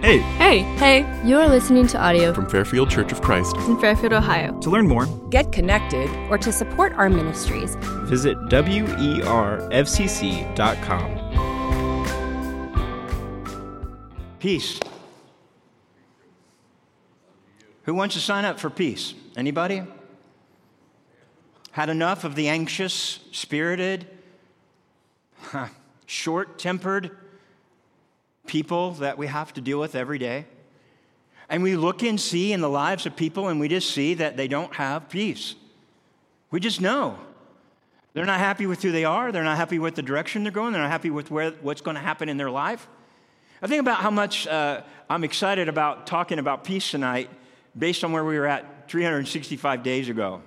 Hey, Hey, hey, You are listening to audio from Fairfield Church of Christ. in Fairfield, Ohio. To learn more, Get connected or to support our ministries, visit E werfcc.com. Peace. Who wants to sign up for peace? Anybody? Had enough of the anxious, spirited, short tempered people that we have to deal with every day? And we look and see in the lives of people and we just see that they don't have peace. We just know. They're not happy with who they are. They're not happy with the direction they're going. They're not happy with where, what's going to happen in their life. I think about how much uh, I'm excited about talking about peace tonight based on where we were at 365 days ago.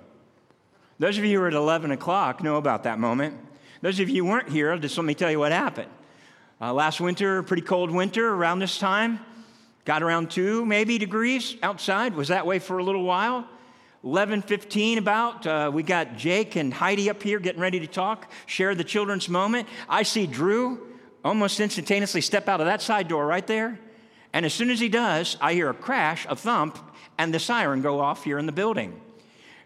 Those of you who were at 11 o'clock know about that moment. Those of you who weren't here, just let me tell you what happened. Uh, last winter, pretty cold winter around this time, got around two maybe degrees outside, was that way for a little while. 11:15 about uh, we got Jake and Heidi up here getting ready to talk, share the children's moment. I see Drew almost instantaneously step out of that side door right there, and as soon as he does, I hear a crash, a thump, and the siren go off here in the building.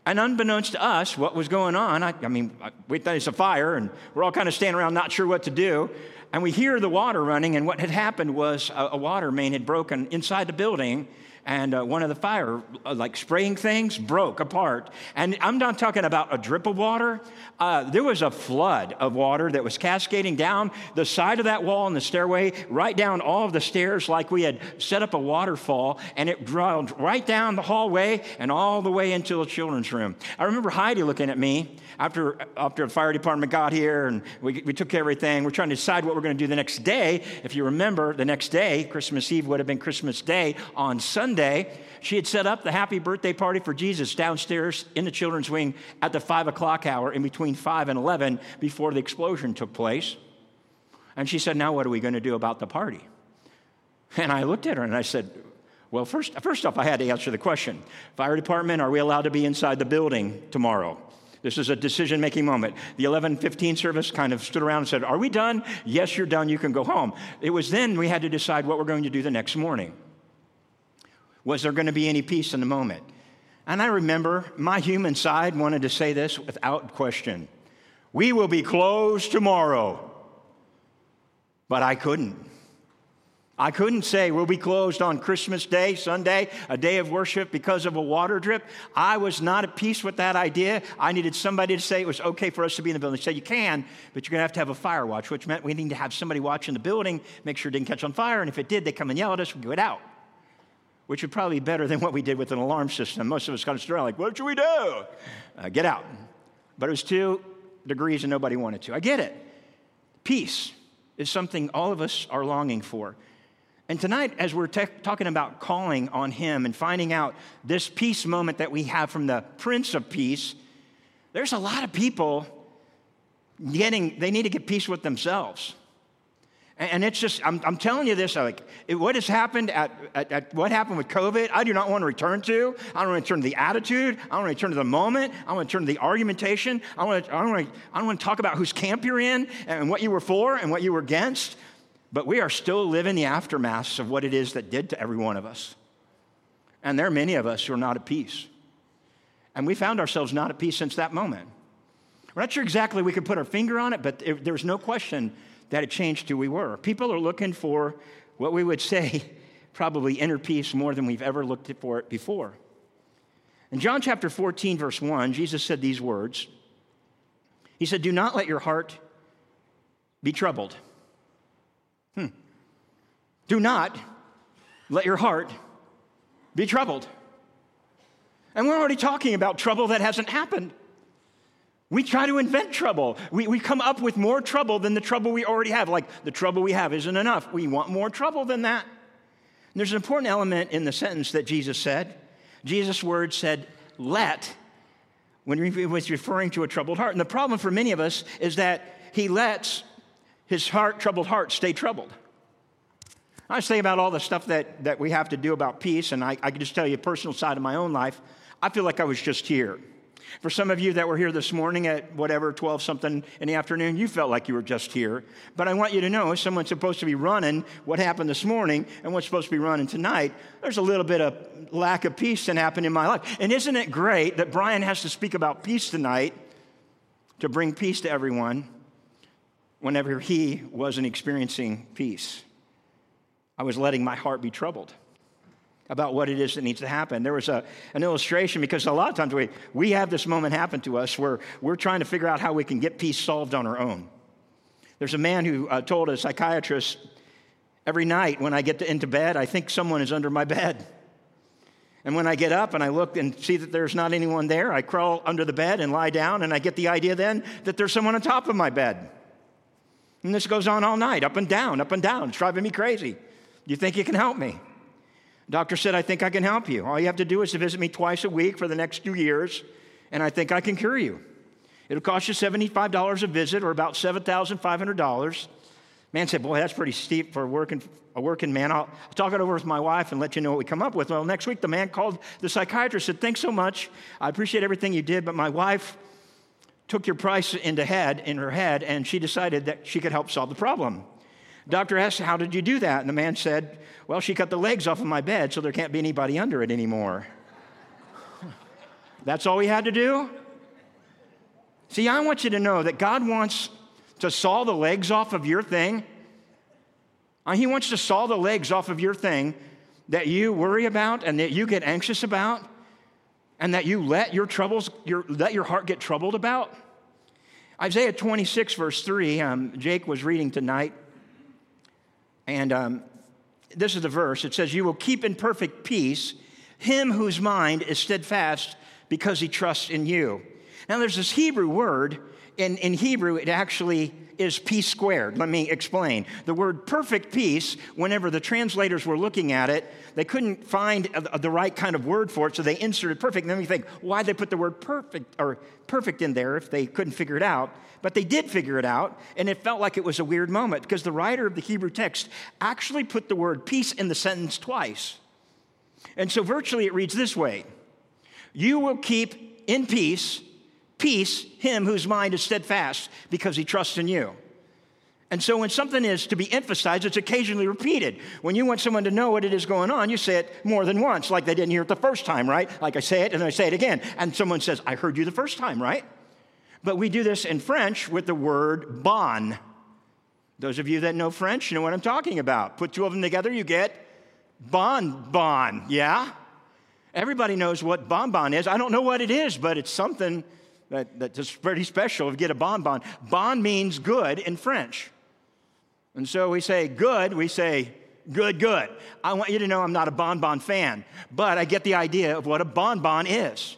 And unbeknownst to us, what was going on, I, I mean, we thought it's a fire, and we're all kind of standing around not sure what to do. And we hear the water running, and what had happened was a, a water main had broken inside the building, and uh, one of the fire, uh, like spraying things, broke apart. And I'm not talking about a drip of water. Uh, there was a flood of water that was cascading down the side of that wall and the stairway, right down all of the stairs, like we had set up a waterfall, and it drowned right down the hallway and all the way into the children's room. I remember Heidi looking at me after, after the fire department got here and we, we took everything. We're trying to decide what we're going to do the next day. If you remember, the next day, Christmas Eve would have been Christmas Day on Sunday. She had set up the happy birthday party for Jesus downstairs in the children's wing at the five o'clock hour in between five and 11 before the explosion took place. And she said, Now what are we going to do about the party? And I looked at her and I said, Well, first, first off, I had to answer the question Fire department, are we allowed to be inside the building tomorrow? This is a decision making moment. The 11:15 service kind of stood around and said, "Are we done? Yes, you're done. You can go home." It was then we had to decide what we're going to do the next morning. Was there going to be any peace in the moment? And I remember my human side wanted to say this without question. We will be closed tomorrow. But I couldn't. I couldn't say we'll be closed on Christmas Day, Sunday, a day of worship because of a water drip. I was not at peace with that idea. I needed somebody to say it was okay for us to be in the building. They said, you can, but you're going to have to have a fire watch, which meant we need to have somebody watching the building, make sure it didn't catch on fire, and if it did, they come and yell at us, we get it out. Which would probably be better than what we did with an alarm system. Most of us kind of stood around like, what should we do? Uh, get out. But it was two degrees and nobody wanted to. I get it. Peace is something all of us are longing for. And tonight, as we're te- talking about calling on Him and finding out this peace moment that we have from the Prince of Peace, there's a lot of people getting, they need to get peace with themselves. And, it's just, I'm, I'm, telling you this, like, it, what has happened at, at, at, what happened with COVID, I do not want to return to. I don't want to return to the attitude. I don't want to return to the moment. I want to turn to the argumentation. I, want to, I, don't want to, I don't want to talk about whose camp you're in and what you were for and what you were against. But we are still living the aftermaths of what it is that did to every one of us. And there are many of us who are not at peace. And we found ourselves not at peace since that moment. We're not sure exactly we could put our finger on it, but there's no question that it changed who we were. People are looking for what we would say probably inner peace more than we've ever looked for it before. In John chapter 14, verse 1, Jesus said these words He said, Do not let your heart be troubled. Hmm. Do not let your heart be troubled. And we're already talking about trouble that hasn't happened. We try to invent trouble. We, we come up with more trouble than the trouble we already have. Like, the trouble we have isn't enough. We want more trouble than that. And there's an important element in the sentence that Jesus said. Jesus' word said, let, when he was referring to a troubled heart. And the problem for many of us is that he lets his heart, troubled heart, stay troubled. I was thinking about all the stuff that, that we have to do about peace, and I, I can just tell you a personal side of my own life. I feel like I was just here. For some of you that were here this morning at whatever, 12 something in the afternoon, you felt like you were just here. But I want you to know, if someone's supposed to be running what happened this morning and what's supposed to be running tonight, there's a little bit of lack of peace that happened in my life. And isn't it great that Brian has to speak about peace tonight to bring peace to everyone whenever he wasn't experiencing peace? I was letting my heart be troubled about what it is that needs to happen. There was a, an illustration because a lot of times we, we have this moment happen to us where we're trying to figure out how we can get peace solved on our own. There's a man who uh, told a psychiatrist, every night when I get to, into bed, I think someone is under my bed. And when I get up and I look and see that there's not anyone there, I crawl under the bed and lie down, and I get the idea then that there's someone on top of my bed. And this goes on all night, up and down, up and down. It's driving me crazy. Do you think you can help me? Doctor said, I think I can help you. All you have to do is to visit me twice a week for the next two years, and I think I can cure you. It'll cost you $75 a visit or about $7,500. Man said, Boy, that's pretty steep for a working, a working man. I'll, I'll talk it over with my wife and let you know what we come up with. Well, next week, the man called the psychiatrist said, Thanks so much. I appreciate everything you did, but my wife took your price into head in her head, and she decided that she could help solve the problem. Doctor asked, How did you do that? And the man said, Well, she cut the legs off of my bed so there can't be anybody under it anymore. That's all he had to do? See, I want you to know that God wants to saw the legs off of your thing. Uh, he wants to saw the legs off of your thing that you worry about and that you get anxious about and that you let your troubles, your, let your heart get troubled about. Isaiah 26, verse 3, um, Jake was reading tonight. And um, this is the verse it says, You will keep in perfect peace him whose mind is steadfast because he trusts in you. Now, there's this Hebrew word. In, in Hebrew, it actually is peace squared. Let me explain. The word perfect peace, whenever the translators were looking at it, they couldn't find the right kind of word for it, so they inserted perfect. And then we think, why they put the word perfect or perfect in there if they couldn't figure it out? But they did figure it out, and it felt like it was a weird moment because the writer of the Hebrew text actually put the word peace in the sentence twice. And so virtually it reads this way You will keep in peace, peace, him whose mind is steadfast because he trusts in you. And so when something is to be emphasized, it's occasionally repeated. When you want someone to know what it is going on, you say it more than once, like they didn't hear it the first time, right? Like I say it and I say it again. And someone says, I heard you the first time, right? But we do this in French with the word bon. Those of you that know French know what I'm talking about. Put two of them together, you get bon bon, yeah? Everybody knows what bonbon is. I don't know what it is, but it's something that, that's pretty special if you get a bonbon. Bon means good in French. And so we say good, we say good, good. I want you to know I'm not a bonbon fan, but I get the idea of what a bonbon is.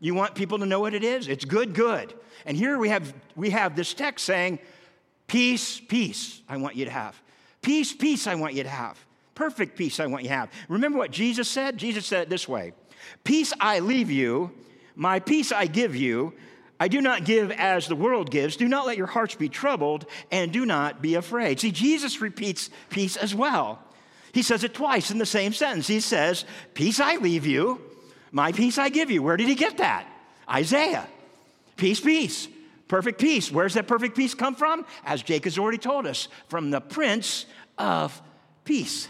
You want people to know what it is? It's good, good. And here we have, we have this text saying, Peace, peace, I want you to have. Peace, peace, I want you to have. Perfect peace, I want you to have. Remember what Jesus said? Jesus said it this way Peace I leave you, my peace I give you. I do not give as the world gives. Do not let your hearts be troubled, and do not be afraid. See, Jesus repeats peace as well. He says it twice in the same sentence. He says, Peace I leave you, my peace I give you. Where did he get that? Isaiah. Peace, peace. Perfect peace. Where's that perfect peace come from? As Jake has already told us, from the Prince of Peace.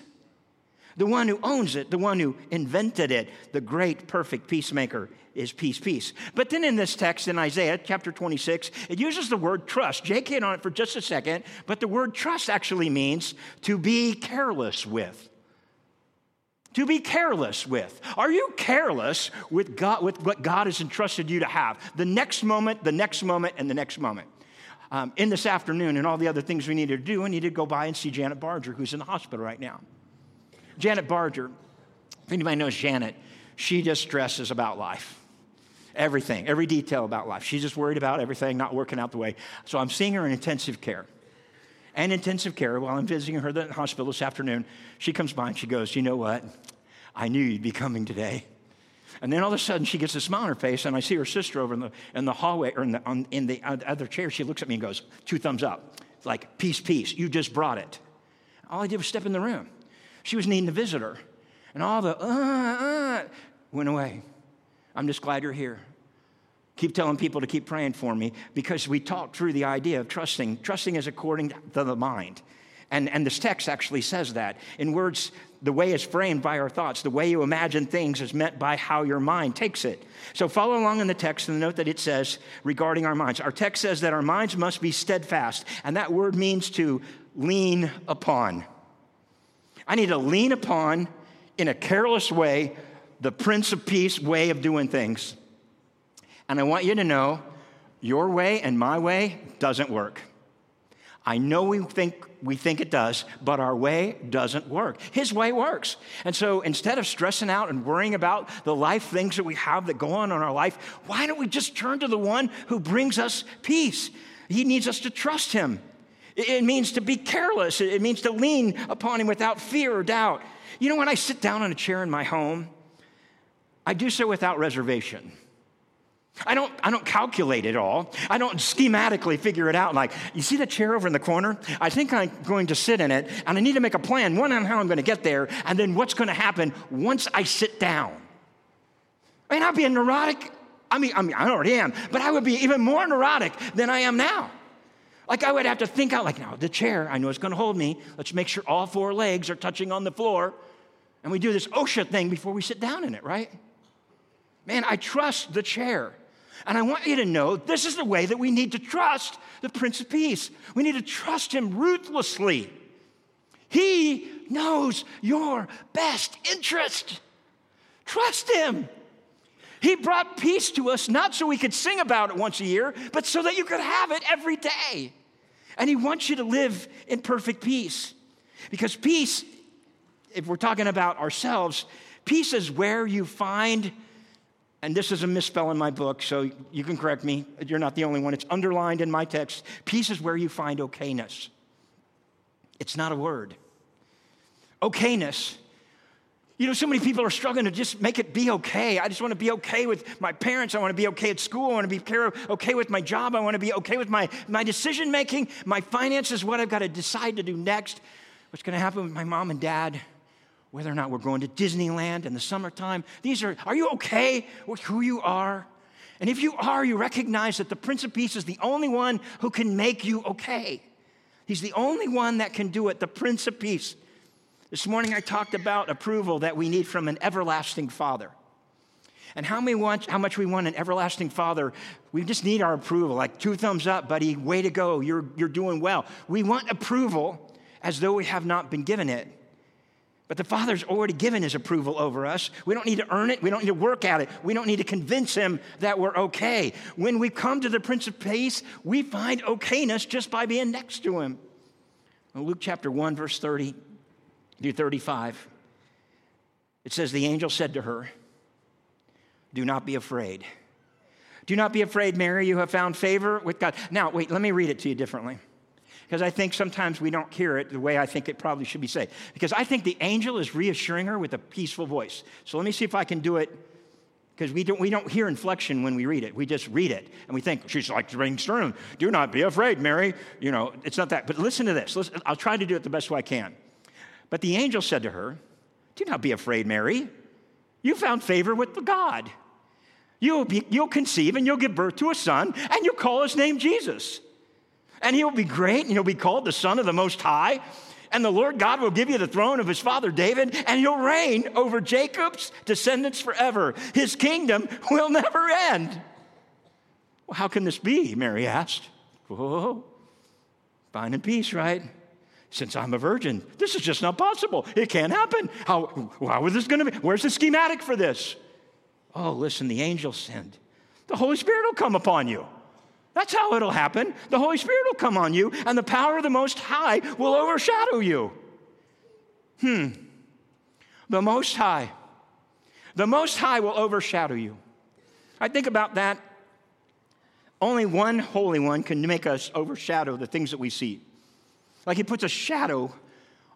The one who owns it, the one who invented it, the great perfect peacemaker is peace, peace. But then in this text in Isaiah chapter 26, it uses the word trust. Jake hit on it for just a second, but the word trust actually means to be careless with to be careless with. Are you careless with, God, with what God has entrusted you to have? The next moment, the next moment, and the next moment. Um, in this afternoon and all the other things we needed to do, we needed to go by and see Janet Barger, who's in the hospital right now. Janet Barger, if anybody knows Janet, she just stresses about life. Everything, every detail about life. She's just worried about everything not working out the way. So I'm seeing her in intensive care and intensive care while I'm visiting her at the hospital this afternoon. She comes by and she goes, You know what? I knew you'd be coming today. And then all of a sudden, she gets a smile on her face, and I see her sister over in the, in the hallway or in the, on, in the other chair. She looks at me and goes, Two thumbs up. It's like, Peace, peace. You just brought it. All I did was step in the room. She was needing a visitor. And all the, uh, uh, went away. I'm just glad you're here. keep telling people to keep praying for me because we talked through the idea of trusting. Trusting is according to the mind. And, and this text actually says that. In words, the way is framed by our thoughts. The way you imagine things is meant by how your mind takes it. So follow along in the text and note that it says regarding our minds. Our text says that our minds must be steadfast. And that word means to lean upon. I need to lean upon, in a careless way, the Prince of Peace way of doing things. And I want you to know your way and my way doesn't work. I know we think we think it does, but our way doesn't work. His way works. And so instead of stressing out and worrying about the life things that we have that go on in our life, why don't we just turn to the one who brings us peace? He needs us to trust him. It means to be careless. It means to lean upon him without fear or doubt. You know, when I sit down on a chair in my home, I do so without reservation. I don't, I don't calculate it all. I don't schematically figure it out. Like, you see the chair over in the corner? I think I'm going to sit in it, and I need to make a plan, one on how I'm going to get there, and then what's going to happen once I sit down. I mean, I'd be a neurotic. I mean, I mean, I already am, but I would be even more neurotic than I am now. Like, I would have to think out, like, now, the chair, I know it's to hold me. Let's make sure all four legs are touching on the floor. And we do this OSHA thing before we sit down in it, right? Man, I trust the chair. And I want you to know this is the way that we need to trust the Prince of Peace. We need to trust him ruthlessly. He knows your best interest. Trust him. He brought peace to us not so we could sing about it once a year, but so that you could have it every day. And he wants you to live in perfect peace. Because peace, if we're talking about ourselves, peace is where you find and this is a misspell in my book, so you can correct me. You're not the only one. It's underlined in my text. Peace is where you find okayness. It's not a word. Okayness. You know, so many people are struggling to just make it be okay. I just want to be okay with my parents. I want to be okay at school. I want to be okay with my job. I want to be okay with my, my decision making, my finances, what I've got to decide to do next, what's going to happen with my mom and dad whether or not we're going to Disneyland in the summertime. These are, are you okay with who you are? And if you are, you recognize that the Prince of Peace is the only one who can make you okay. He's the only one that can do it, the Prince of Peace. This morning I talked about approval that we need from an everlasting Father. And how, want, how much we want an everlasting Father, we just need our approval. Like two thumbs up, buddy, way to go, you're, you're doing well. We want approval as though we have not been given it. But the Father's already given his approval over us. We don't need to earn it. We don't need to work at it. We don't need to convince him that we're okay. When we come to the Prince of Peace, we find okayness just by being next to him. In Luke chapter 1, verse 30 through 35, it says, The angel said to her, Do not be afraid. Do not be afraid, Mary. You have found favor with God. Now, wait, let me read it to you differently because I think sometimes we don't hear it the way I think it probably should be said. Because I think the angel is reassuring her with a peaceful voice. So let me see if I can do it because we don't, we don't hear inflection when we read it. We just read it and we think, she's like ring stern. Do not be afraid, Mary. You know, it's not that. But listen to this. Listen, I'll try to do it the best way I can. But the angel said to her, Do not be afraid, Mary. You found favor with God. You'll, be, you'll conceive and you'll give birth to a son, and you'll call his name Jesus. And he'll be great, and he'll be called the Son of the Most High. And the Lord God will give you the throne of his father David, and he'll reign over Jacob's descendants forever. His kingdom will never end. Well, how can this be? Mary asked. Whoa, fine and peace, right? Since I'm a virgin, this is just not possible. It can't happen. How, how is this going to be? Where's the schematic for this? Oh, listen, the angel sinned. The Holy Spirit will come upon you. That's how it'll happen. The Holy Spirit will come on you, and the power of the Most High will overshadow you. Hmm. The Most High. The Most High will overshadow you. I think about that. Only one Holy One can make us overshadow the things that we see. Like He puts a shadow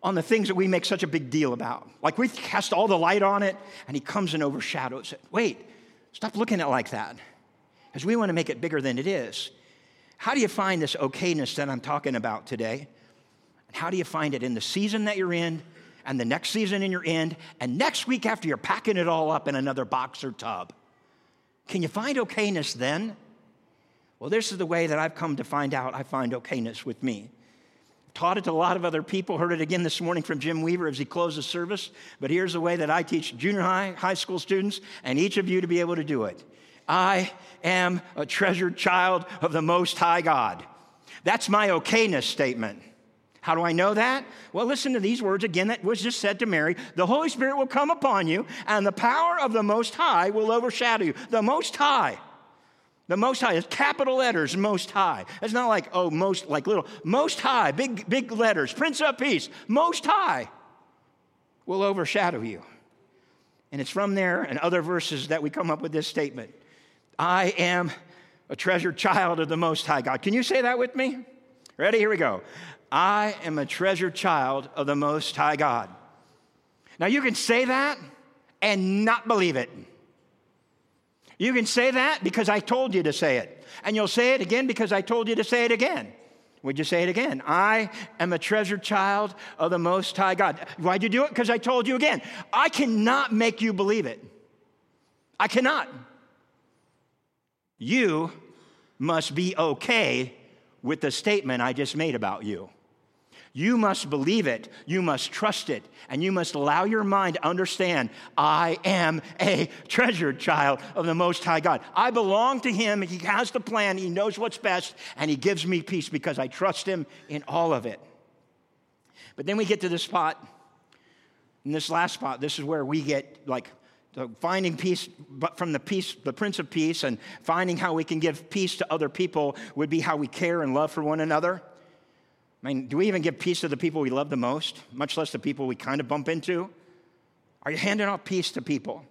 on the things that we make such a big deal about. Like we cast all the light on it, and He comes and overshadows it. Wait, stop looking at it like that because we want to make it bigger than it is. How do you find this okayness that I'm talking about today? How do you find it in the season that you're in, and the next season in your end and next week after you're packing it all up in another box or tub? Can you find okayness then? Well, this is the way that I've come to find out I find okayness with me. Taught it to a lot of other people, heard it again this morning from Jim Weaver as he closed the service. But here's the way that I teach junior high, high school students, and each of you to be able to do it. I am a treasured child of the Most High God. That's my okayness statement. How do I know that? Well, listen to these words again that was just said to Mary. The Holy Spirit will come upon you, and the power of the Most High will overshadow you. The Most High. The Most High is capital letters, Most High. It's not like, oh, most, like little. Most High, big, big letters. Prince of Peace, Most High will overshadow you. And it's from there and other verses that we come up with this statement I am a treasured child of the Most High God. Can you say that with me? Ready? Here we go. I am a treasured child of the Most High God. Now, you can say that and not believe it. You can say that because I told you to say it. And you'll say it again because I told you to say it again. Would you say it again? I am a treasured child of the Most High God. Why'd you do it? Because I told you again. I cannot make you believe it. I cannot. You must be okay with the statement I just made about you. You must believe it, you must trust it, and you must allow your mind to understand I am a treasured child of the Most High God. I belong to Him, He has the plan, He knows what's best, and He gives me peace because I trust Him in all of it. But then we get to this spot, in this last spot, this is where we get like finding peace but from the peace the prince of peace and finding how we can give peace to other people would be how we care and love for one another I mean, do we even give peace to the people we love the most, much less the people we kind of bump into? Are you handing out peace to people?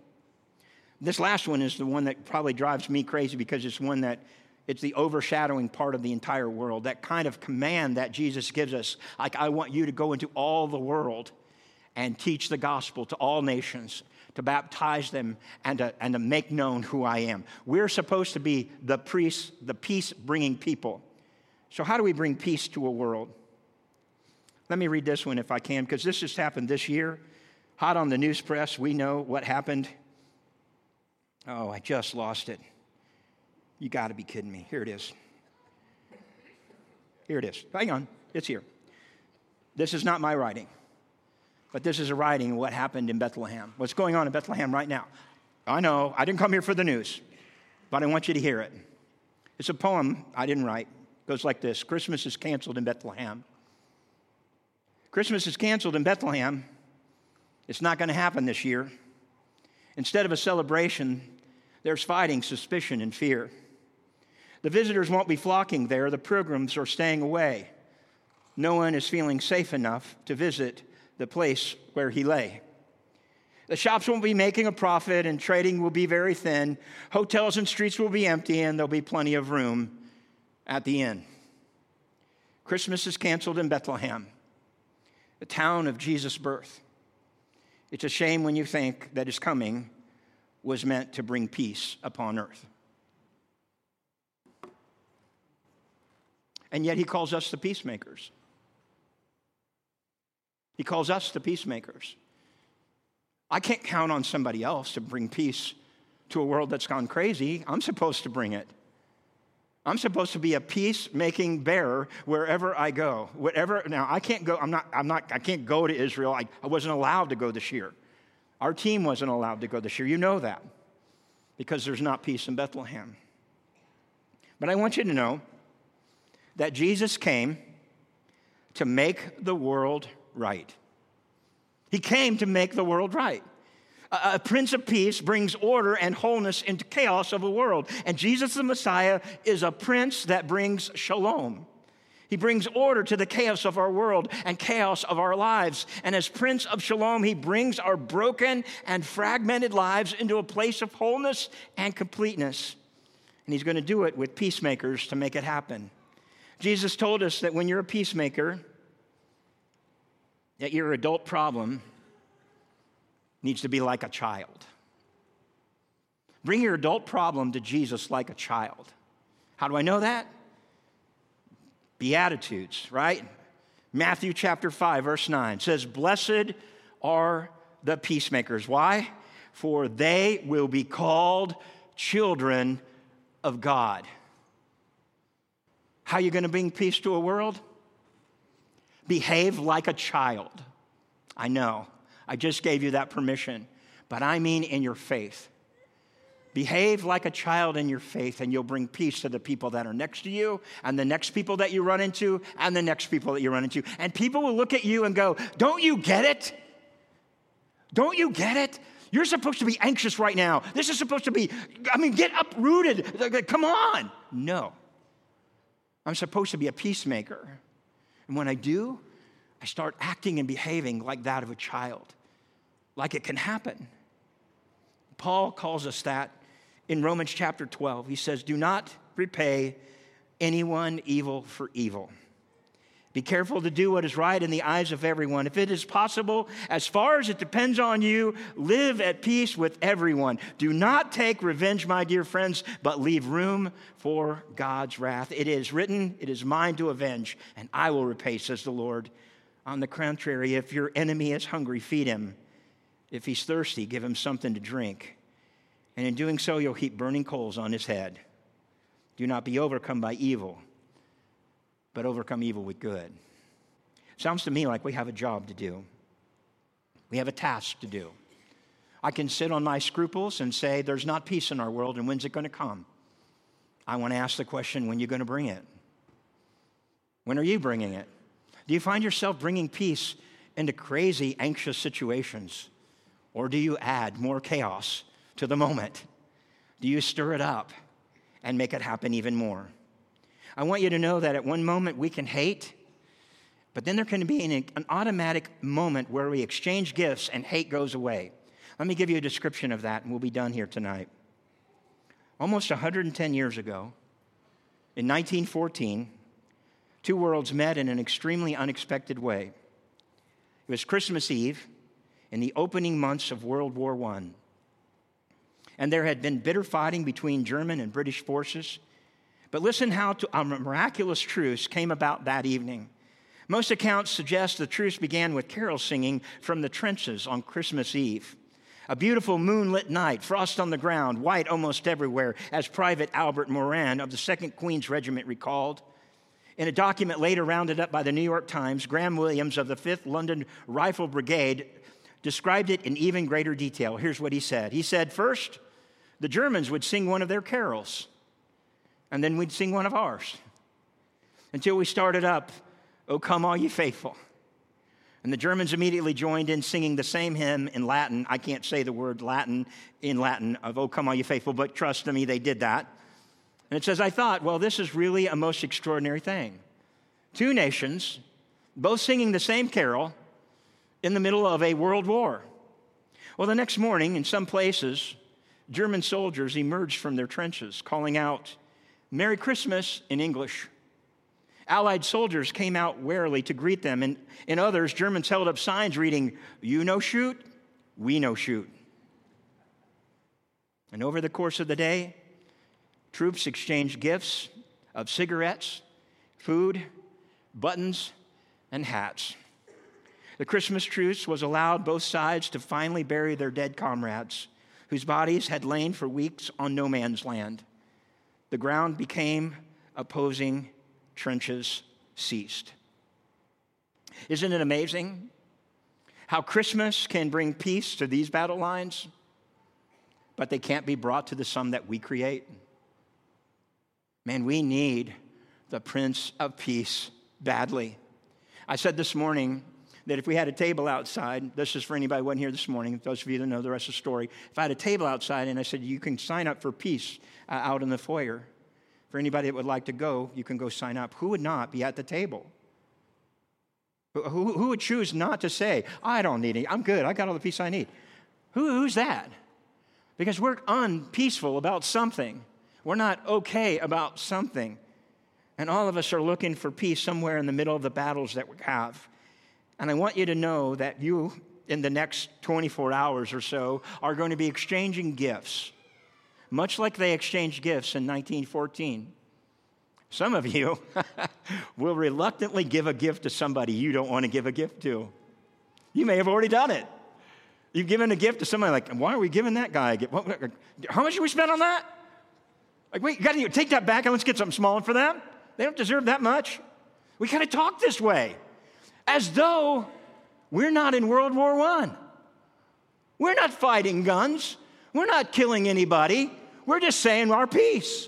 This last one is the one that probably drives me crazy because it's one that it's the overshadowing part of the entire world. That kind of command that Jesus gives us, like, I want you to go into all the world and teach the gospel to all nations, to baptize them, and to, and to make known who I am. We're supposed to be the priests, the peace bringing people. So, how do we bring peace to a world? Let me read this one if I can, because this just happened this year. Hot on the news press, we know what happened. Oh, I just lost it. You got to be kidding me. Here it is. Here it is. Hang on, it's here. This is not my writing, but this is a writing of what happened in Bethlehem. What's going on in Bethlehem right now? I know, I didn't come here for the news, but I want you to hear it. It's a poem I didn't write. It goes like this Christmas is canceled in Bethlehem. Christmas is canceled in Bethlehem. It's not going to happen this year. Instead of a celebration, there's fighting, suspicion, and fear. The visitors won't be flocking there, the pilgrims are staying away. No one is feeling safe enough to visit the place where he lay. The shops won't be making a profit and trading will be very thin. Hotels and streets will be empty and there'll be plenty of room at the inn. Christmas is canceled in Bethlehem the town of Jesus' birth. It's a shame when you think that his coming was meant to bring peace upon earth. And yet he calls us the peacemakers. He calls us the peacemakers. I can't count on somebody else to bring peace to a world that's gone crazy. I'm supposed to bring it. I'm supposed to be a peacemaking bearer wherever I go. Whatever now I can't go, I'm not, I'm not, I can't go to Israel. I, I wasn't allowed to go this year. Our team wasn't allowed to go this year. You know that. Because there's not peace in Bethlehem. But I want you to know that Jesus came to make the world right. He came to make the world right. A Prince of Peace brings order and wholeness into chaos of a world. And Jesus the Messiah is a prince that brings shalom. He brings order to the chaos of our world and chaos of our lives. And as Prince of Shalom, he brings our broken and fragmented lives into a place of wholeness and completeness. And he's going to do it with peacemakers to make it happen. Jesus told us that when you're a peacemaker, that your adult problem needs to be like a child. Bring your adult problem to Jesus like a child. How do I know that? Beatitudes, right? Matthew chapter 5, verse 9 says, Blessed are the peacemakers. Why? For they will be called children of God. How are you going to bring peace to a world? Behave like a child. I know. I just gave you that permission, but I mean in your faith. Behave like a child in your faith, and you'll bring peace to the people that are next to you, and the next people that you run into, and the next people that you run into. And people will look at you and go, Don't you get it? Don't you get it? You're supposed to be anxious right now. This is supposed to be, I mean, get uprooted. Come on. No. I'm supposed to be a peacemaker. And when I do, I start acting and behaving like that of a child, like it can happen. Paul calls us that in Romans chapter 12. He says, Do not repay anyone evil for evil. Be careful to do what is right in the eyes of everyone. If it is possible, as far as it depends on you, live at peace with everyone. Do not take revenge, my dear friends, but leave room for God's wrath. It is written, It is mine to avenge, and I will repay, says the Lord. On the contrary, if your enemy is hungry, feed him. If he's thirsty, give him something to drink. And in doing so, you'll heap burning coals on his head. Do not be overcome by evil but overcome evil with good. Sounds to me like we have a job to do. We have a task to do. I can sit on my scruples and say, There's not peace in our world, and when's it going to come? I want to ask the question, When are you going to bring it? When are you bringing it? Do you find yourself bringing peace into crazy, anxious situations? Or do you add more chaos to the moment? Do you stir it up and make it happen even more? I want you to know that at one moment we can hate, but then there can be an, an automatic moment where we exchange gifts and hate goes away. Let me give you a description of that, and we'll be done here tonight. Almost 110 years ago, in 1914, two worlds met in an extremely unexpected way. It was Christmas Eve in the opening months of World War I. And there had been bitter fighting between German and British forces but listen how a miraculous truce came about that evening. Most accounts suggest the truce began with carol singing from the trenches on Christmas Eve. A beautiful moonlit night, frost on the ground, white almost everywhere, as Private Albert Moren of the 2nd Queen's Regiment recalled. In a document later rounded up by the New York Times, Graham Williams of the 5th London Rifle Brigade described it in even greater detail. Here's what he said He said, First, the Germans would sing one of their carols and then we'd sing one of ours until we started up, Oh, come all ye faithful. And the Germans immediately joined in singing the same hymn in Latin. I can't say the word Latin in Latin of Oh, come all ye faithful, but trust me, they did that. And it says, I thought, well, this is really a most extraordinary thing. Two nations, both singing the same carol in the middle of a world war. Well, the next morning, in some places, German soldiers emerged from their trenches, calling out, Merry Christmas in English. Allied soldiers came out warily to greet them, and in others, Germans held up signs reading, You no shoot, we no shoot. And over the course of the day, troops exchanged gifts of cigarettes, food, buttons, and hats. The Christmas truce was allowed both sides to finally bury their dead comrades, whose bodies had lain for weeks on no man's land the ground became opposing trenches ceased. Isn't it amazing how Christmas can bring peace to these battle lines, but they can't be brought to the sum that we create? Man, we need the Prince of Peace badly. I said this morning that if we had a table outside, this is for anybody who wasn't here this morning, those of you that know the rest of the story. If I had a table outside and I said, you can sign up for peace uh, out in the foyer, for anybody that would like to go, you can go sign up. Who would not be at the table? Who, who would choose not to say, I don't need any, I'm good, I got all the peace I need? Who, who's that? Because we're unpeaceful about something. We're not okay about something. And all of us are looking for peace somewhere in the middle of the battles that we have. And I want you to know that you, in the next 24 hours or so, are going to be exchanging gifts, much like they exchanged gifts in 1914. Some of you will reluctantly give a gift to somebody you don't want to give a gift to. You may have already done it. You've given a gift to somebody, like, why are we giving that guy a gift? What, how much did we spend on that? Like, wait, you got to take that back and let's get something smaller for them? They don't deserve that much. We kind of talk this way as though we're not in World War I. We're not fighting guns. We're not killing anybody. We're just saying our peace.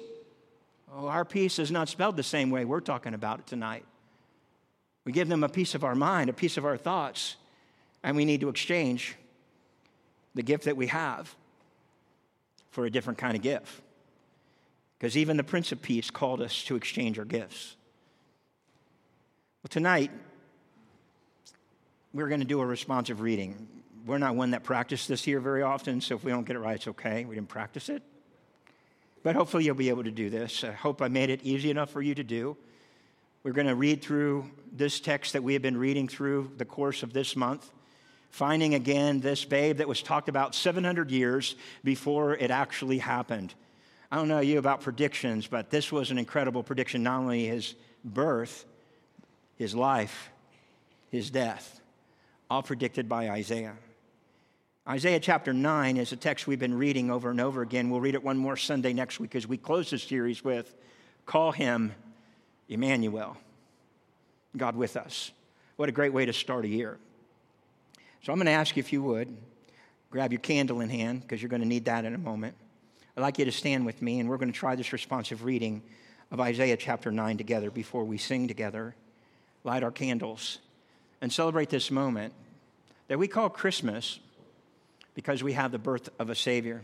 Oh, our peace is not spelled the same way we're talking about it tonight. We give them a piece of our mind, a piece of our thoughts, and we need to exchange the gift that we have for a different kind of gift. Because even the Prince of Peace called us to exchange our gifts. Well, tonight, we're going to do a responsive reading. We're not one that practice this here very often, so if we don't get it right, it's okay. We didn't practice it. But hopefully, you'll be able to do this. I hope I made it easy enough for you to do. We're going to read through this text that we have been reading through the course of this month, finding again this babe that was talked about 700 years before it actually happened. I don't know you about predictions, but this was an incredible prediction, not only his birth, his life, his death, all predicted by Isaiah. Isaiah chapter 9 is a text we've been reading over and over again. We'll read it one more Sunday next week as we close this series with Call Him Emmanuel, God with us. What a great way to start a year. So I'm going to ask you if you would grab your candle in hand because you're going to need that in a moment. I'd like you to stand with me and we're going to try this responsive reading of Isaiah chapter 9 together before we sing together, light our candles, and celebrate this moment that we call Christmas because we have the birth of a Savior.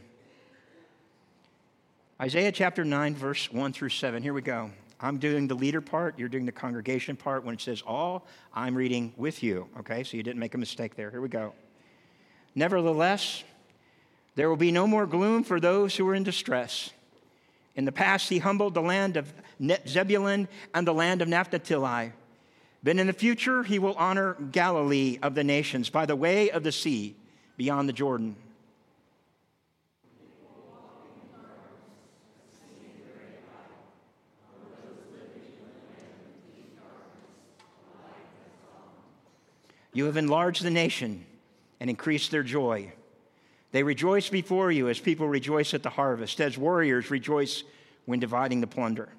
Isaiah chapter 9, verse 1 through 7. Here we go. I'm doing the leader part, you're doing the congregation part. When it says all, I'm reading with you, okay? So you didn't make a mistake there. Here we go. Nevertheless, there will be no more gloom for those who are in distress. In the past, he humbled the land of Zebulun and the land of Naphtali. But in the future, he will honor Galilee of the nations by the way of the sea beyond the Jordan. You have enlarged the nation and increased their joy. They rejoice before you as people rejoice at the harvest, as warriors rejoice when dividing the plunder.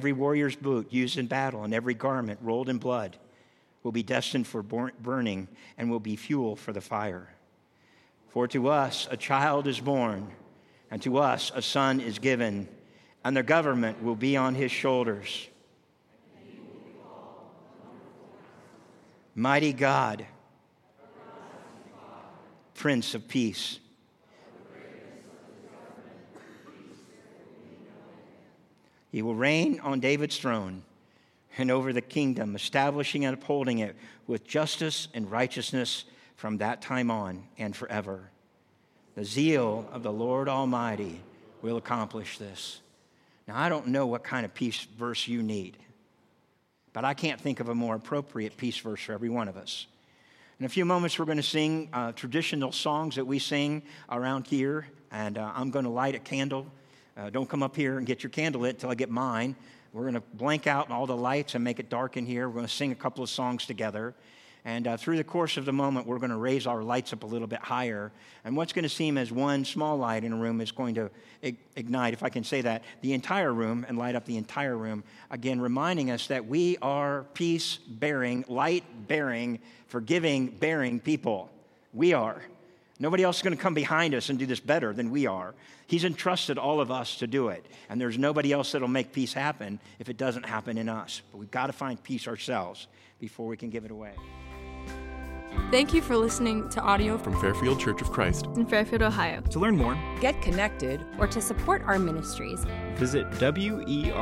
Every warrior's boot used in battle and every garment rolled in blood will be destined for burning and will be fuel for the fire. For to us a child is born, and to us a son is given, and the government will be on his shoulders. Mighty God, Prince of Peace. He will reign on David's throne and over the kingdom, establishing and upholding it with justice and righteousness from that time on and forever. The zeal of the Lord Almighty will accomplish this. Now, I don't know what kind of peace verse you need, but I can't think of a more appropriate peace verse for every one of us. In a few moments, we're going to sing uh, traditional songs that we sing around here, and uh, I'm going to light a candle uh, don't come up here and get your candle lit until I get mine. We're going to blank out all the lights and make it dark in here. We're going to sing a couple of songs together. And uh, through the course of the moment, we're going to raise our lights up a little bit higher. And what's going to seem as one small light in a room is going to ignite, if I can say that, the entire room and light up the entire room. Again, reminding us that we are peace bearing, light bearing, forgiving bearing people. We are. Nobody else is going to come behind us and do this better than we are. He's entrusted all of us to do it. And there's nobody else that'll make peace happen if it doesn't happen in us. But we've got to find peace ourselves before we can give it away. Thank you for listening to audio from Fairfield Church of Christ in Fairfield, Ohio. To learn more, get connected, or to support our ministries, visit werfcc.com.